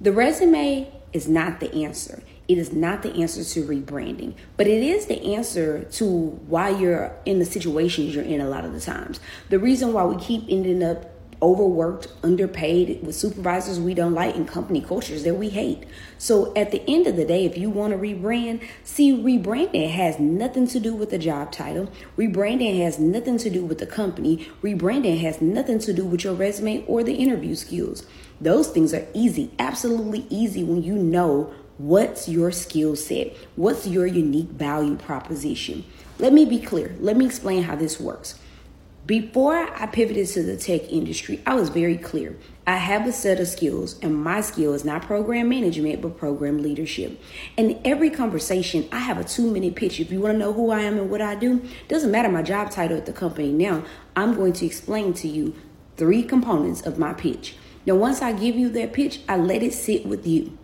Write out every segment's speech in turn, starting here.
The resume is not the answer. It is not the answer to rebranding, but it is the answer to why you're in the situations you're in a lot of the times. The reason why we keep ending up overworked, underpaid with supervisors we don't like and company cultures that we hate. So at the end of the day, if you want to rebrand, see rebranding has nothing to do with the job title. Rebranding has nothing to do with the company. Rebranding has nothing to do with your resume or the interview skills. Those things are easy, absolutely easy when you know what's your skill set, what's your unique value proposition. Let me be clear. Let me explain how this works. Before I pivoted to the tech industry, I was very clear. I have a set of skills, and my skill is not program management, but program leadership. In every conversation, I have a two minute pitch. If you want to know who I am and what I do, doesn't matter my job title at the company now, I'm going to explain to you three components of my pitch. Now, once I give you that pitch, I let it sit with you.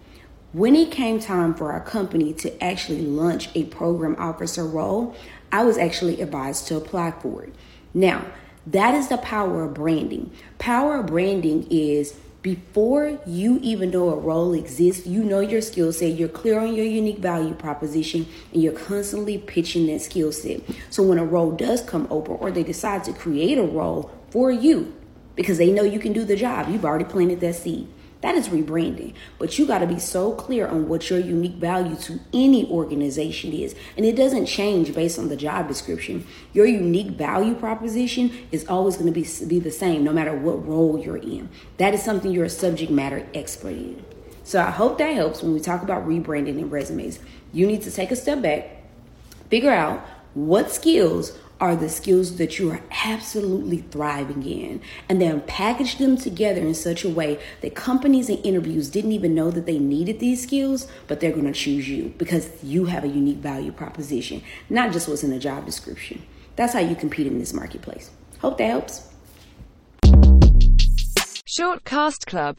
When it came time for our company to actually launch a program officer role, I was actually advised to apply for it. Now, that is the power of branding. Power of branding is before you even know a role exists, you know your skill set, you're clear on your unique value proposition, and you're constantly pitching that skill set. So when a role does come open or they decide to create a role for you because they know you can do the job, you've already planted that seed. That is rebranding. But you got to be so clear on what your unique value to any organization is. And it doesn't change based on the job description. Your unique value proposition is always going to be, be the same no matter what role you're in. That is something you're a subject matter expert in. So I hope that helps when we talk about rebranding and resumes. You need to take a step back, figure out what skills are the skills that you are absolutely thriving in. And then package them together in such a way that companies and interviews didn't even know that they needed these skills but they're going to choose you because you have a unique value proposition not just what's in the job description. That's how you compete in this marketplace. Hope that helps. Shortcast Club